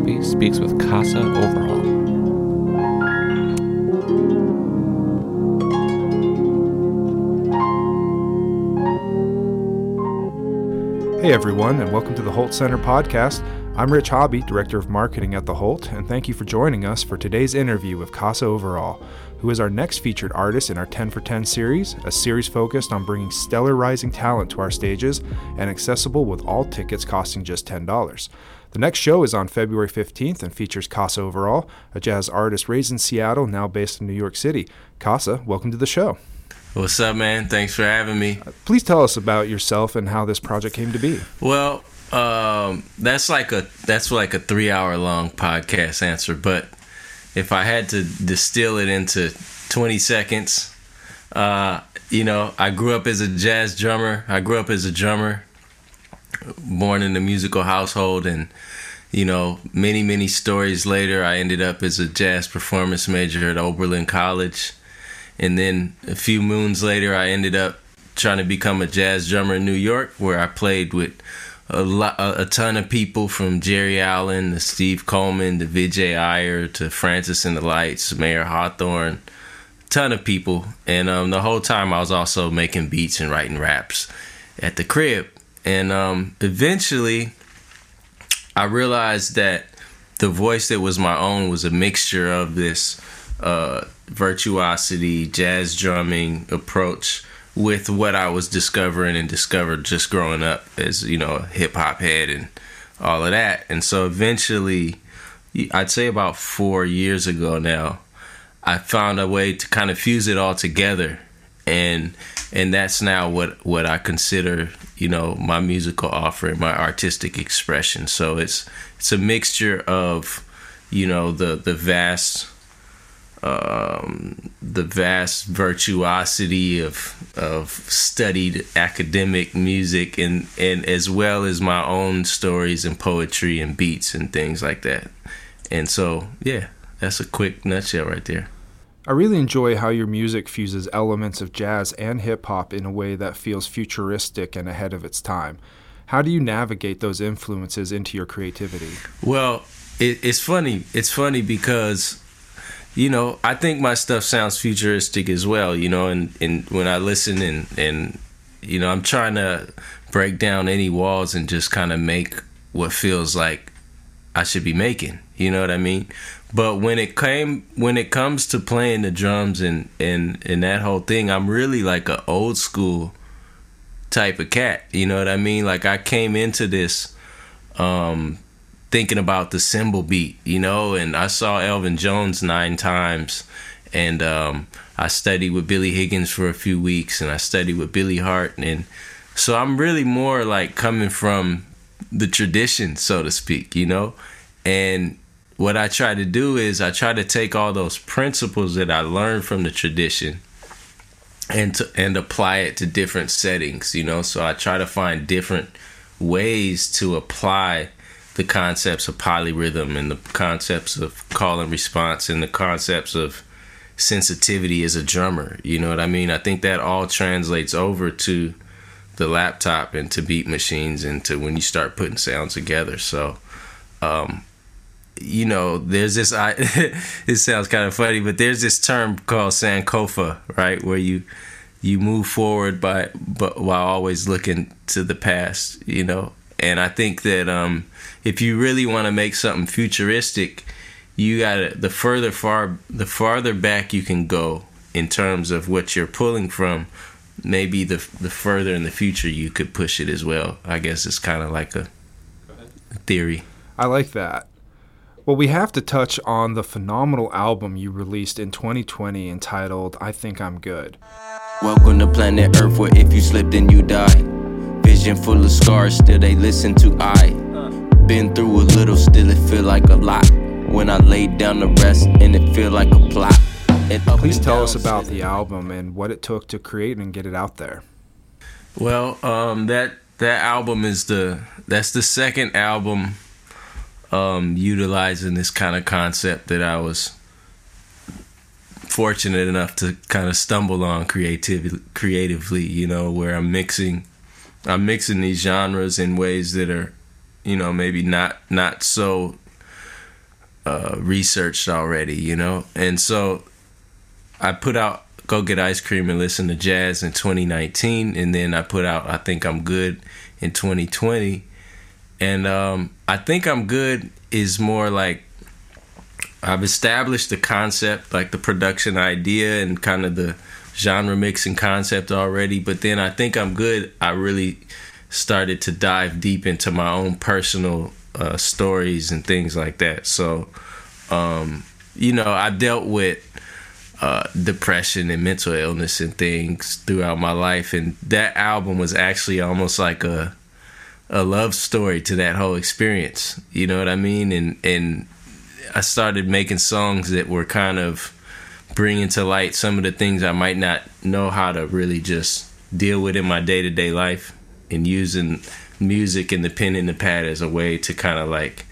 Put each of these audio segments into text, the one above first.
speaks with Kassa Overall. Hey everyone, and welcome to the Hult Center podcast. I'm Rich Hobby, Director of Marketing at the Hult, and thank you for joining us for today's interview with Kassa Overall, who is our next featured artist in our 10 for 10 series, a series focused on bringing stellar rising talent to our stages and accessible with all tickets costing just $10. The next show is on February 15th and features Kassa Overall, a jazz artist raised in Seattle, now based in New York City. Kassa, welcome to the show. What's up, man? Thanks for having me. Please tell us about yourself and how this project came to be. Well, um, that's like a that's like a three hour long podcast answer, but if I had to distill it into twenty seconds, uh, you know, I grew up as a jazz drummer. I grew up as a drummer, born in a musical household, and you know, many many stories later, I ended up as a jazz performance major at Oberlin College, and then a few moons later, I ended up trying to become a jazz drummer in New York, where I played with a, lot, a, ton of people from Geri Allen to Steve Coleman to Vijay Iyer to Francis and the Lights, Mayer Hawthorne, ton of people. And um, the whole time I was also making beats and writing raps at the crib. And um, eventually I realized that the voice that was my own was a mixture of this uh, virtuosity, jazz drumming approach with what I was discovering and discovered just growing up as you know a hip hop head and all of that. And so eventually, I'd say about four years ago now, I found a way to kind of fuse it all together, and and that's now what what I consider you know my musical offering, my artistic expression. So it's it's a mixture of you know the the vast um, the vast virtuosity of of studied academic music and and as well as my own stories and poetry and beats and things like that. And so, yeah, that's a quick nutshell right there. I really enjoy how your music fuses elements of jazz and hip hop in a way that feels futuristic and ahead of its time. How do you navigate those influences into your creativity? Well, it, it's funny. It's funny because you know, I think my stuff sounds futuristic as well, you know, and, and when I listen and, and, you know, I'm trying to break down any walls and just kind of make what feels like I should be making, you know what I mean? But when it came, when it comes to playing the drums and, and, and that whole thing, I'm really like a old school type of cat, you know what I mean? Like I came into this, um, thinking about the cymbal beat, you know, and I saw Elvin Jones nine times and um, I studied with Billy Higgins for a few weeks and I studied with Billy Hart and so I'm really more like coming from the tradition, so to speak, you know? And what I try to do is I try to take all those principles that I learned from the tradition and to, and apply it to different settings, you know? So I try to find different ways to apply the concepts of polyrhythm and the concepts of call and response and the concepts of sensitivity as a drummer. You know what I mean? I think that all translates over to the laptop and to beat machines and to when you start putting sounds together. So, um, you know, there's this. I it sounds kind of funny, but there's this term called sankofa, right, where you you move forward by but while always looking to the past. You know, and I think that um, if you really want to make something futuristic, you got to the further far the farther back you can go in terms of what you're pulling from, maybe the the further in the future you could push it as well. I guess it's kind of like a theory. I like that. Well, we have to touch on the phenomenal album you released in 2020 entitled I Think I'm Good. Welcome to planet Earth where if you slip then you die. Vision full of scars, still they listen to I. Been through a little, still it feel like a lot. When I lay down to rest and it feel like a plot. Please tell us about the album and what it took to create and get it out there. Well, um, that that album is the that's the second album um, utilizing this kind of concept that I was fortunate enough to kind of stumble on creatively creatively you know where i'm mixing I'm mixing these genres in ways that are, you know, maybe not not so uh, researched already, you know. And so I put out Go Get Ice Cream and Listen to Jazz in 2019, and then I put out I Think I'm Good in 2020. And um, I Think I'm Good is more like I've established the concept, like the production idea and kind of the genre mixing concept already, but then I think I'm good. I really started to dive deep into my own personal uh, stories and things like that. So, um, you know, I dealt with uh, depression and mental illness and things throughout my life, and that album was actually almost like a a love story to that whole experience. You know what I mean? And and I started making songs that were kind of bringing to light some of the things I might not know how to really just deal with in my day to day life and using music and the pen and the pad as a way to kind of like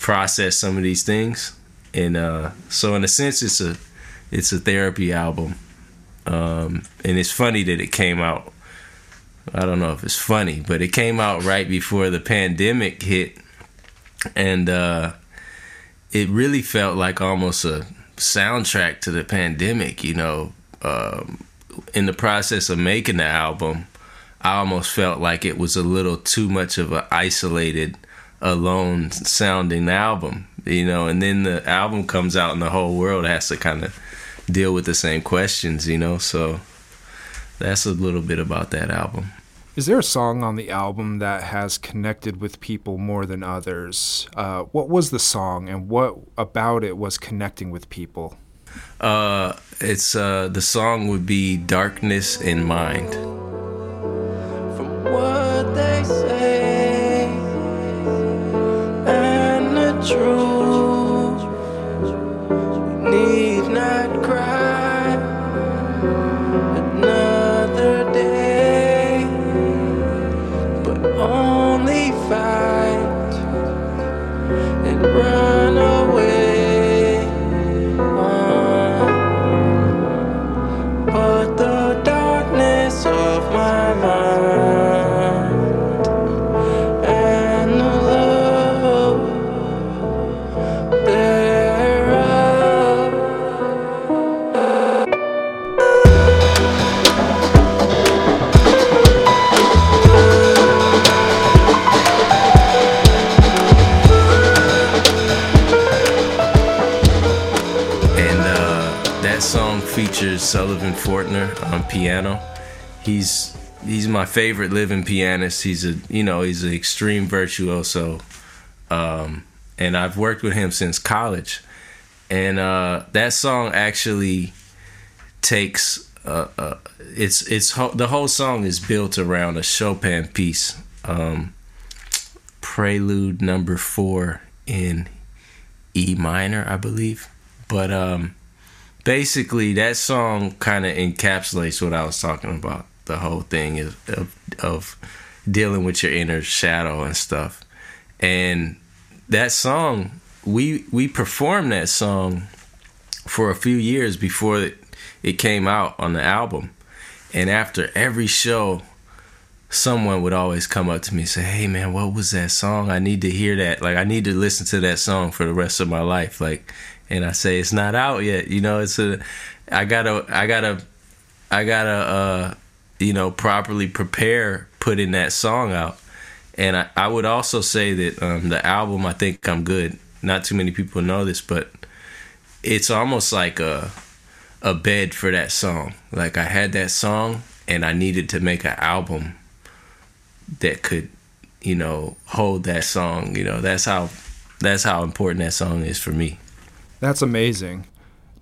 process some of these things. And uh, so in a sense it's a it's a therapy album. Um, and it's funny that it came out I don't know if it's funny, but it came out right before the pandemic hit and uh, it really felt like almost a soundtrack to the pandemic. You know, um, in the process of making the album, I almost felt like it was a little too much of an isolated, alone sounding album. You know, and then the album comes out and the whole world has to kind of deal with the same questions. You know, so that's a little bit about that album. Is there a song on the album that has connected with people more than others? Uh, what was the song, and what about it was connecting with people? Uh, it's uh, the song would be "Darkness in Mind." Favorite living pianist. He's a you know he's an extreme virtuoso, um, and I've worked with him since college. And uh, that song actually takes uh, uh, it's it's ho- the whole song is built around a Chopin piece, um, Prelude Number Four in E minor, I believe. But um, basically, that song kind of encapsulates what I was talking about. The whole thing is of, of dealing with your inner shadow and stuff. And that song, we we performed that song for a few years before it, it came out on the album. And after every show, someone would always come up to me and say, "Hey man, what was that song? I need to hear that. Like I need to listen to that song for the rest of my life." Like and I say it's not out yet. You know, it's a I got to I got to I got to uh you know, properly prepare putting that song out. And I, I would also say that um, the album, I think I'm good. Not too many people know this, but it's almost like a a bed for that song. Like I had that song, and I needed to make an album that could, you know, hold that song. You know, that's how that's how important that song is for me. That's amazing.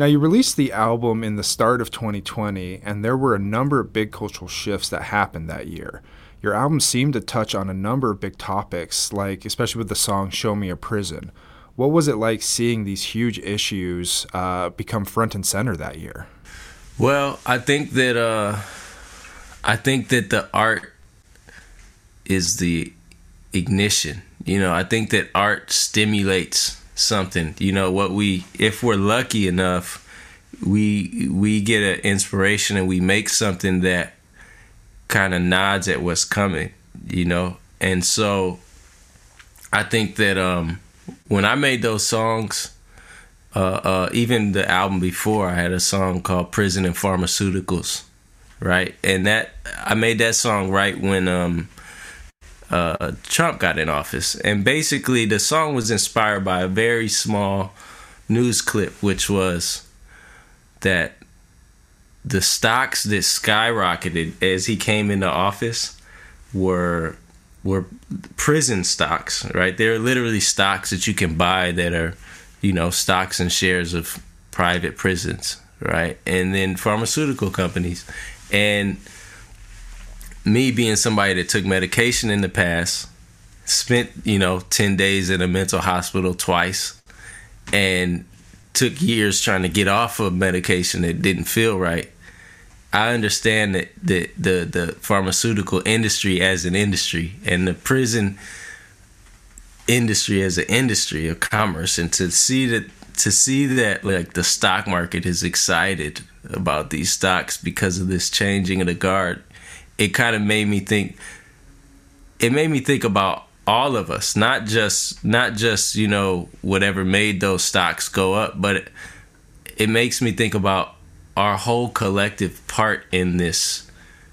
Now, you released the album in the start of 2020, and there were a number of big cultural shifts that happened that year. Your album seemed to touch on a number of big topics, like especially with the song Show Me a Prison. What was it like seeing these huge issues uh, become front and center that year? Well, I think that uh, I think that the art is the ignition. You know, I think that art stimulates something. You know, what we if we're lucky enough, we we get an inspiration and we make something that kind of nods at what's coming. you know. And so I think that um, when I made those songs, uh, uh, even the album before, I had a song called "Prison and Pharmaceuticals," right? And that I made that song right when um, uh, Trump got in office, and basically the song was inspired by a very small news clip, which was that the stocks that skyrocketed as he came into office were were prison stocks, right? They're literally stocks that you can buy that are, you know, stocks and shares of private prisons, right? And then pharmaceutical companies. And me being somebody that took medication in the past, spent, you know, 10 days in a mental hospital twice, and took years trying to get off of medication that didn't feel right. I understand that the, the the pharmaceutical industry as an industry and the prison industry as an industry of commerce and to see that to see that like the stock market is excited about these stocks because of this changing of the guard it kind of made me think it made me think about all of us not just not just you know whatever made those stocks go up but it, it makes me think about our whole collective part in this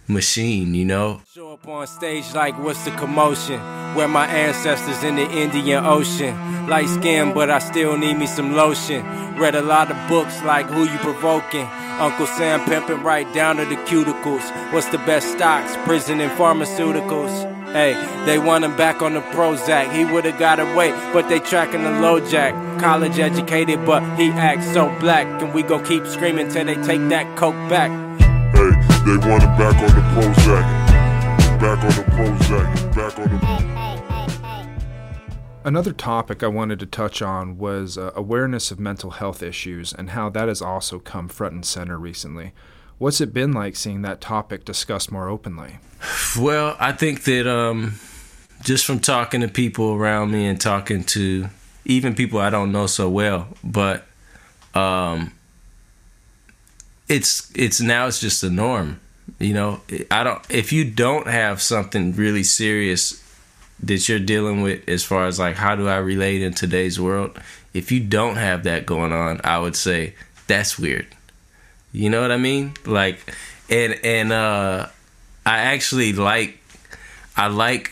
machine you know Show up on stage like what's the commotion? Where my ancestors in the Indian Ocean. Light skin, but I still need me some lotion. Read a lot of books like Who You Provoking. Uncle Sam pimping right down to the cuticles. What's the best stocks? Prison and pharmaceuticals. Hey, they want him back on the Prozac. He would've got away, but they tracking the low jack. College educated, but he acts so black. And we gon' keep screaming till they take that coke back. Hey, they want him back on the Prozac. Back on the Prozac. Back on the. Another topic I wanted to touch on was uh, awareness of mental health issues and how that has also come front and center recently. What's it been like seeing that topic discussed more openly? Well, I think that um, just from talking to people around me and talking to even people I don't know so well, but um, it's it's now it's just a norm. You know, I don't if you don't have something really serious that you're dealing with as far as like how do I relate in today's world, if you don't have that going on, I would say that's weird. You know what I mean? Like and and uh I actually like I like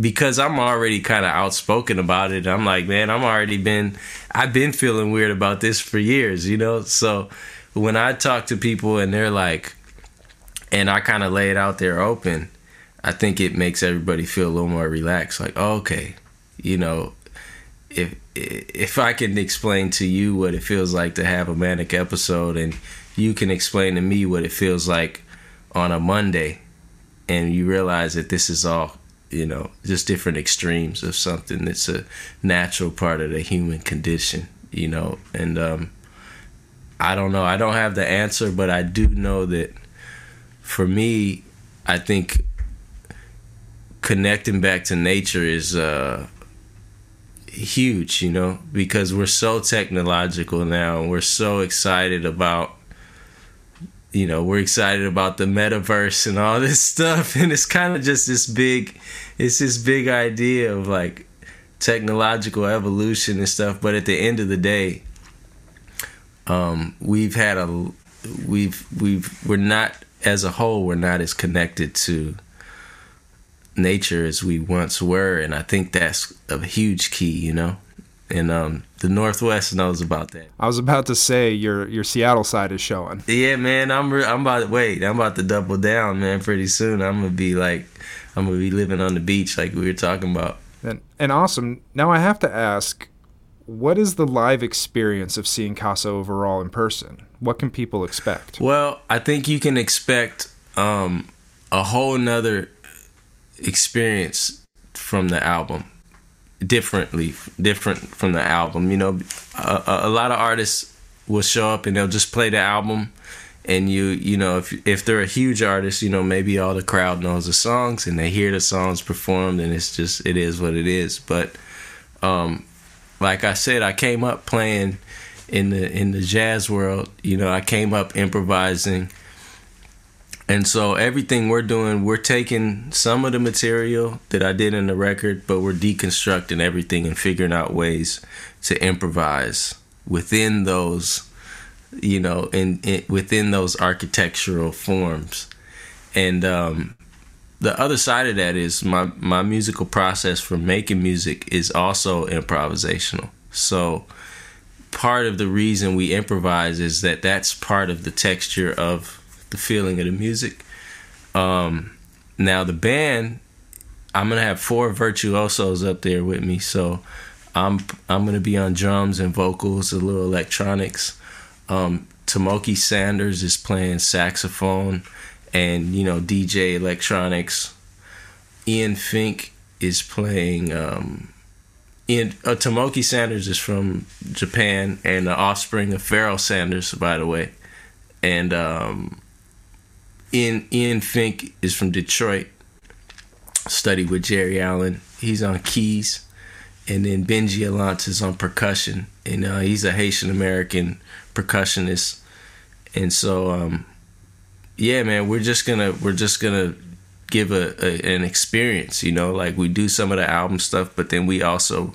because I'm already kind of outspoken about it. I'm like, man, I'm already been I've been feeling weird about this for years, you know? So when I talk to people and they're like and I kind of lay it out there open, I think it makes everybody feel a little more relaxed. Like, oh, okay, you know, if if I can explain to you what it feels like to have a manic episode and you can explain to me what it feels like on a Monday and you realize that this is all you know just different extremes of something that's a natural part of the human condition you know and um i don't know. I don't have the answer but i do know that for me i think connecting back to nature is uh huge you know because we're so technological now and we're so excited about you know we're excited about the metaverse and all this stuff. And it's kind of just this big it's this big idea of like technological evolution and stuff. But at the end of the day um we've had a we've we've we're not as a whole we're not as connected to nature as we once were and i think that's a huge key you know and um the northwest knows about that I was about to say your your Seattle side is showing. yeah, man, I'm re- I'm about to wait. I'm about to double down, man. Pretty soon, I'm gonna be like, I'm gonna be living on the beach, like we were talking about. And, and awesome. Now I have to ask, what is the live experience of seeing Kassa overall in person? What can people expect? Well, I think you can expect um, a whole nother experience from the album, differently, different from the album. You know, a, a, lot of artists will show up and they'll just play the album. And you, you know, if if they're a huge artist, you know, maybe all the crowd knows the songs and they hear the songs performed, and it's just it is what it is. But um, like I said, I came up playing in the in the jazz world. You know, I came up improvising And so everything we're doing, we're taking some of the material that I did in the record, but we're deconstructing everything and figuring out ways to improvise within those, you know, in, in within those architectural forms. And um, the other side of that is my my musical process for making music is also improvisational. So part of the reason we improvise is that that's part of the texture of the feeling of the music. Um, now the band, I'm gonna have four virtuosos up there with me, so I'm I'm gonna be on drums and vocals, a little electronics. Um, Tomoki Sanders is playing saxophone and you know DJ electronics. Ian Fink is playing. Um, Ian uh, Tomoki Sanders is from Japan and the offspring of Pharoah Sanders, by the way, and um, Ian Ian Fink is from Detroit. Studied with Geri Allen. He's on keys, and then Bendji Allonce is on percussion, and uh, he's a Haitian American percussionist. And so, um, yeah, man, we're just gonna we're just gonna give a, a an experience. You know, like we do some of the album stuff, but then we also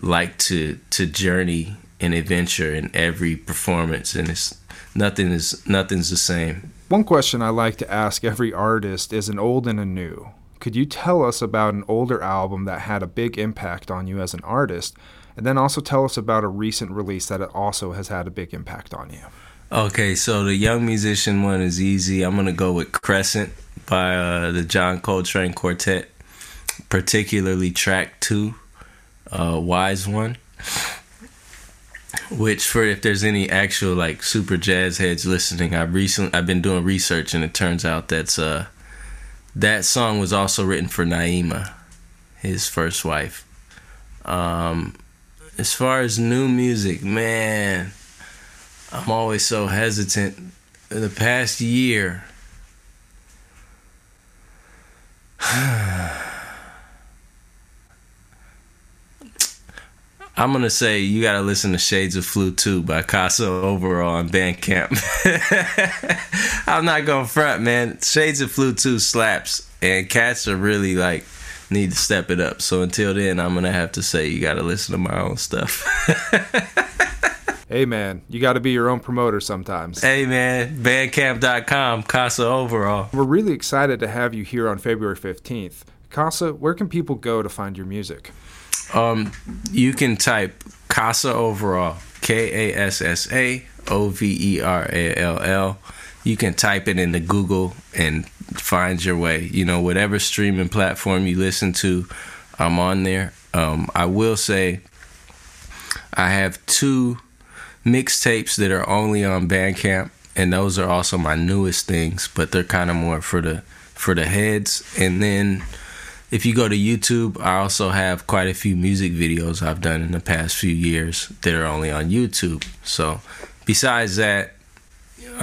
like to to journey and adventure in every performance, and it's nothing is nothing's the same. One question I like to ask every artist is an old and a new. Could you tell us about an older album that had a big impact on you as an artist? And then also tell us about a recent release that also has had a big impact on you. Okay, so the young musician one is easy. I'm gonna go with Crescent by uh, the John Coltrane Quartet, particularly track two, uh, Wise One. Which, for if there's any actual like super jazz heads listening, I recently I've been doing research and it turns out that's uh that song was also written for Naima, his first wife. Um, as far as new music, man, I'm always so hesitant. In the past year, I'm gonna say you gotta listen to Shades of Flu 2 by Kassa Overall on Bandcamp. I'm not gonna front, man. Shades of Flu 2 slaps, and cats are really like need to step it up. So until then, I'm gonna have to say you gotta listen to my own stuff. Hey man, you got to be your own promoter sometimes. hey man, Bandcamp.com, Kassa Overall. We're really excited to have you here on February 15th. Kassa, where can people go to find your music? Um, you can type Kassa Overall, K A S S A O V E R A L L. You can type it into Google and find your way. You know, whatever streaming platform you listen to, I'm on there. Um, I will say I have two mixtapes that are only on Bandcamp, and those are also my newest things, but they're kind of more for the for the heads. And then if you go to YouTube, I also have quite a few music videos I've done in the past few years that are only on YouTube. So besides that,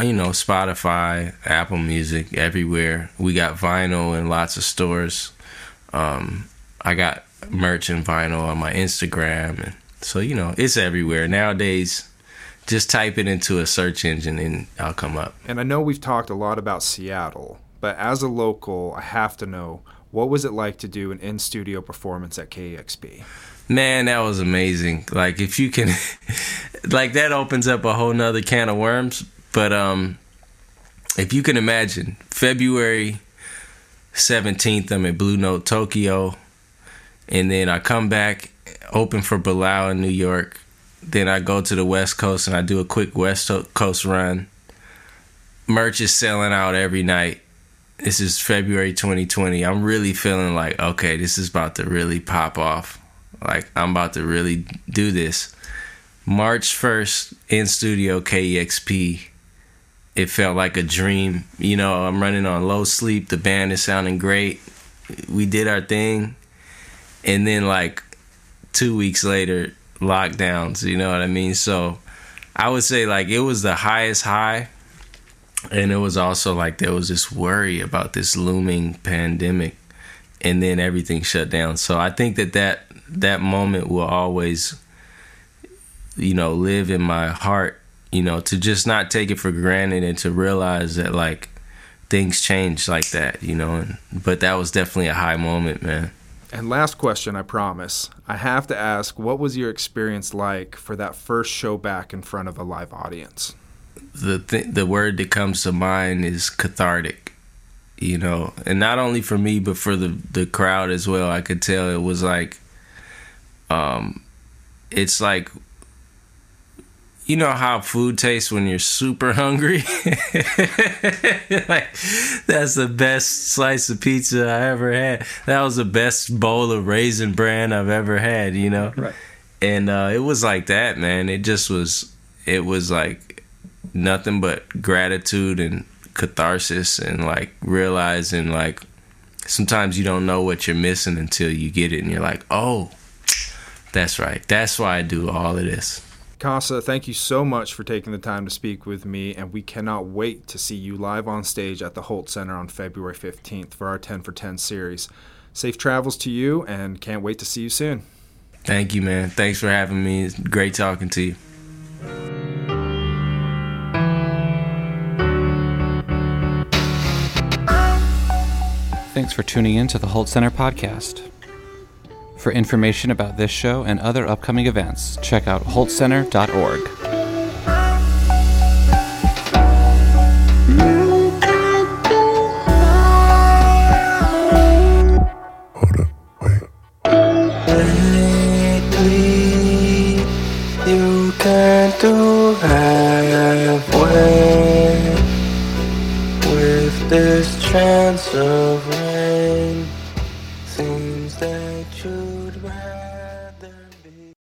you know, Spotify, Apple Music, everywhere. We got vinyl in lots of stores. Um, I got merch and vinyl on my Instagram, and so you know, it's everywhere nowadays. Just type it into a search engine and I'll come up. And I know we've talked a lot about Seattle, but as a local, I have to know what was it like to do an in studio performance at KEXP? Man, that was amazing. Like if you can like that opens up a whole nother can of worms. But um if you can imagine, February seventeenth I'm at Blue Note Tokyo and then I come back open for Bilal in New York. Then I go to the West Coast and I do a quick West Coast run. Merch is selling out every night. This is February 2020. I'm really feeling like, okay, this is about to really pop off. Like, I'm about to really do this. March 1st in studio KEXP. It felt like a dream. You know, I'm running on low sleep. The band is sounding great. We did our thing. And then, like, two weeks later, lockdowns. You know what I mean? So I would say like it was the highest high, and it was also like there was this worry about this looming pandemic, and then everything shut down. So I think that that that moment will always, you know, live in my heart. You know, to just not take it for granted and to realize that like things change like that, you know. And but that was definitely a high moment, man. And last question, I promise. I have to ask, what was your experience like for that first show back in front of a live audience? the th- the word that comes to mind is cathartic you know and not only for me but for the the crowd as well i could tell it was like um it's like you know how food tastes when you're super hungry? Like that's the best slice of pizza i ever had. That was the best bowl of raisin bran i've ever had you know? Right. and uh it was like that man. It just was it was like nothing but gratitude and catharsis and like realizing like sometimes you don't know what you're missing until you get it and you're like oh that's right. That's why i do all of this Kassa, thank you so much for taking the time to speak with me, and we cannot wait to see you live on stage at the Hult Center on February 15th for our 10 for 10 series. Safe travels to you, and can't wait to see you soon. thank you man thanks for having me it's great talking to you Thanks for tuning in to the Hult Center podcast. For information about this show and other upcoming events, check out hultcenter.org.